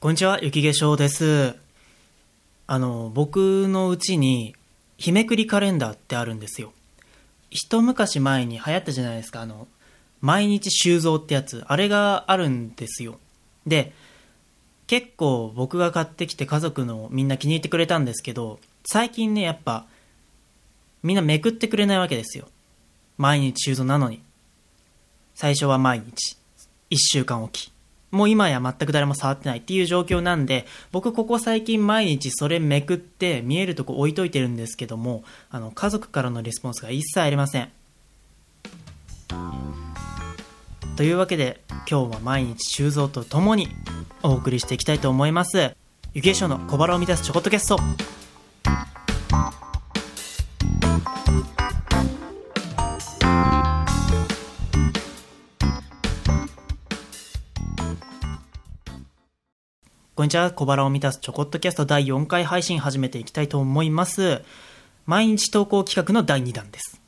こんにちは、雪化粧です。あの、僕のうちに、日めくりカレンダーってあるんですよ。一昔前に流行ったじゃないですか、あの、毎日収蔵ってやつ。あれがあるんですよ。で、結構僕が買ってきて家族のみんな気に入ってくれたんですけど、最近ね、やっぱ、みんなめくってくれないわけですよ。毎日収蔵なのに。最初は毎日。一週間おき。もう今や全く誰も触ってないっていう状況なんで、僕ここ最近毎日それめくって見えるとこ置いといてるんですけども、あの、家族からのレスポンスが一切ありません。というわけで、今日は毎日修造とともにお送りしていきたいと思います。雪化粧の小腹を満たすちょこっとキャスト。こんにちは。小腹を満たすちょこっとキャスト第4回配信始めていきたいと思います。毎日投稿企画の第2弾です。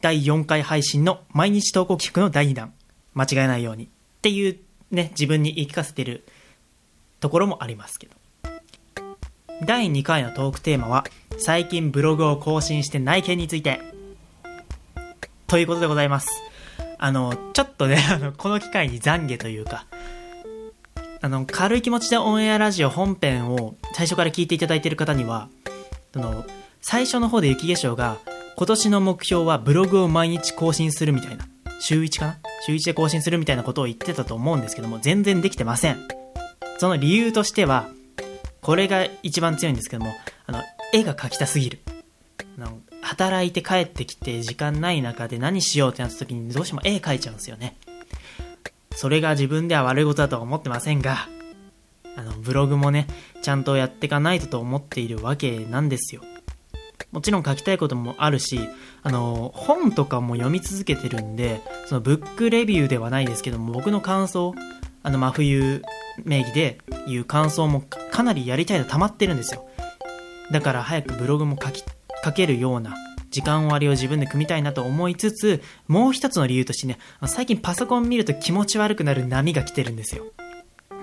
第4回配信の毎日投稿企画の第2弾。間違えないように。っていうね、自分に言い聞かせてるところもありますけど。第2回のトークテーマは、最近ブログを更新してない件について。ということでございます。あの、ちょっとね、あの、この機会に懺悔というか、あの、軽い気持ちでオンエアラジオ本編を最初から聞いていただいている方には、あの、最初の方で雪化粧が、今年の目標はブログを毎日更新するみたいな、週1かな？週1で更新するみたいなことを言ってたと思うんですけども、全然できてません。その理由としては、これが一番強いんですけども、あの、絵が描きたすぎる。あの働いて帰ってきて時間ない中で何しようってなった時にどうしても絵描いちゃうんですよね。それが自分では悪いことだとは思ってませんが、あの、ブログもね、ちゃんとやってかないとと思っているわけなんですよ。もちろん書きたいこともあるし、あの、本とかも読み続けてるんで、そのブックレビューではないですけども、僕の感想、あの、真冬名義で言う感想もかかなりやりたいの溜まってるんですよ。だから早くブログも書き、書けるような時間割を自分で組みたいなと思いつつ、もう一つの理由としてね、最近パソコン見ると気持ち悪くなる波が来てるんですよ。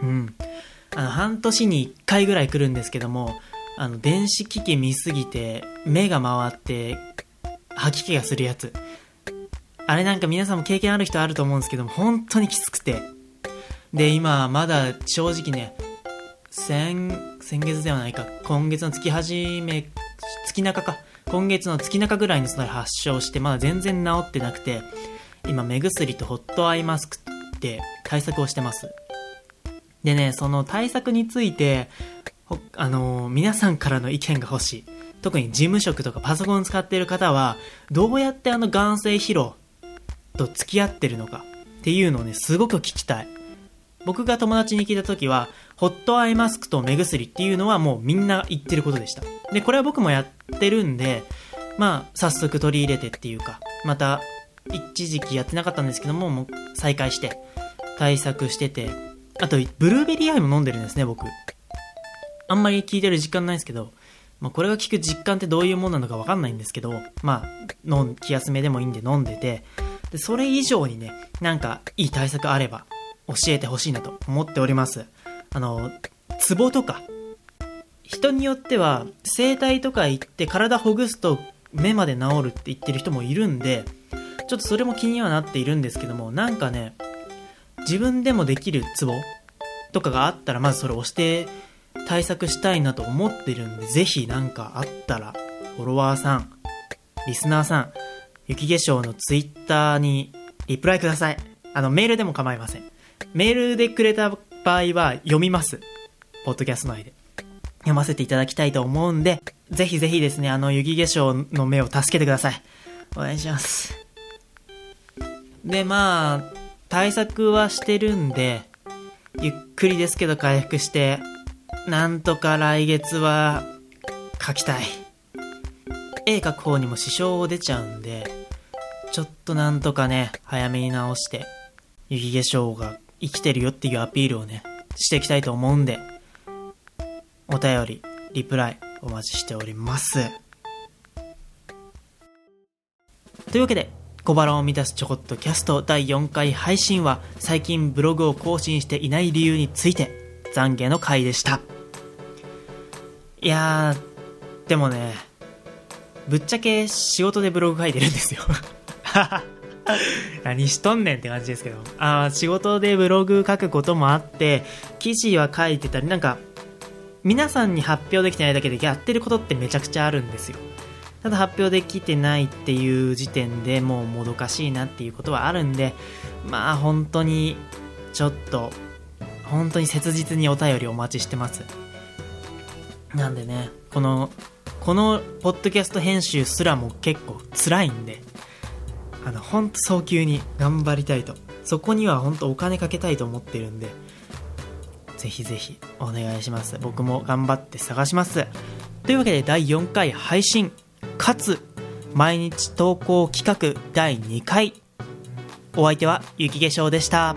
うん。あの、半年に一回ぐらい来るんですけども、あの、電子機器見すぎて、目が回って、吐き気がするやつ。あれなんか皆さんも経験ある人あると思うんですけども、本当にきつくて。で、今、まだ正直ね、先、先月ではないか、今月の月始め、月中か。今月の月中ぐらいにそれ発症して、まだ全然治ってなくて、今目薬とホットアイマスクって対策をしてます。でね、その対策について、あのー皆さんからの意見が欲しい。特に事務職とかパソコン使ってる方は、どうやってあの眼性疲労と付き合ってるのかっていうのをね、すごく聞きたい。僕が友達に聞いた時は、ホットアイマスクと目薬っていうのはもうみんな言ってることでした。で、これは僕もやってるんで、まあ、早速取り入れてっていうか、また、一時期やってなかったんですけども、もう再開して、対策してて、あと、ブルーベリーアイも飲んでるんですね、僕。あんまり聞いてる実感ないですけど、まあ、これが効く実感ってどういうものなのかわかんないんですけど、まあ、飲ん、気休めでもいいんで飲んでて、で、それ以上にね、なんか、いい対策あれば、教えてほしいなと思っております。あの、ツボとか、人によっては、整体とか行って体ほぐすと目まで治るって言ってる人もいるんで、ちょっとそれも気にはなっているんですけども、なんかね、自分でもできるツボとかがあったら、まずそれを押して対策したいなと思ってるんで、ぜひなんかあったら、フォロワーさん、リスナーさん、雪化粧のツイッターにリプライください。あの、メールでも構いません。メールでくれた場合は読みます。ポッドキャスト内で。読ませていただきたいと思うんで、ぜひぜひですね、あの、雪化粧の目を助けてください。お願いします。で、まあ、対策はしてるんで、ゆっくりですけど回復して、なんとか来月は描きたい。絵描く方にも支障を出ちゃうんで、ちょっとなんとかね、早めに直して、雪化粧が生きてるよっていうアピールをね、していきたいと思うんで、お便り、リプライ、お待ちしております。というわけで、小腹を満たすちょこっとキャスト第4回配信は、最近ブログを更新していない理由について、懺悔の回でした。いやー、でもね、ぶっちゃけ仕事でブログ書いてるんですよ。は は 何しとんねんって感じですけど。あー仕事でブログ書くこともあって、記事は書いてたり、なんか、皆さんに発表できてないだけでやってることってめちゃくちゃあるんですよ。ただ発表できてないっていう時点でもうもどかしいなっていうことはあるんで、まあ本当に、ちょっと、本当に切実にお便りお待ちしてます。なんでね、この、このポッドキャスト編集すらも結構辛いんで、あの、本当早急に頑張りたいと。そこには本当お金かけたいと思ってるんで、ぜひぜひお願いします。僕も頑張って探します。というわけで第4回配信、かつ、毎日投稿企画第2回。お相手は雪化粧でした。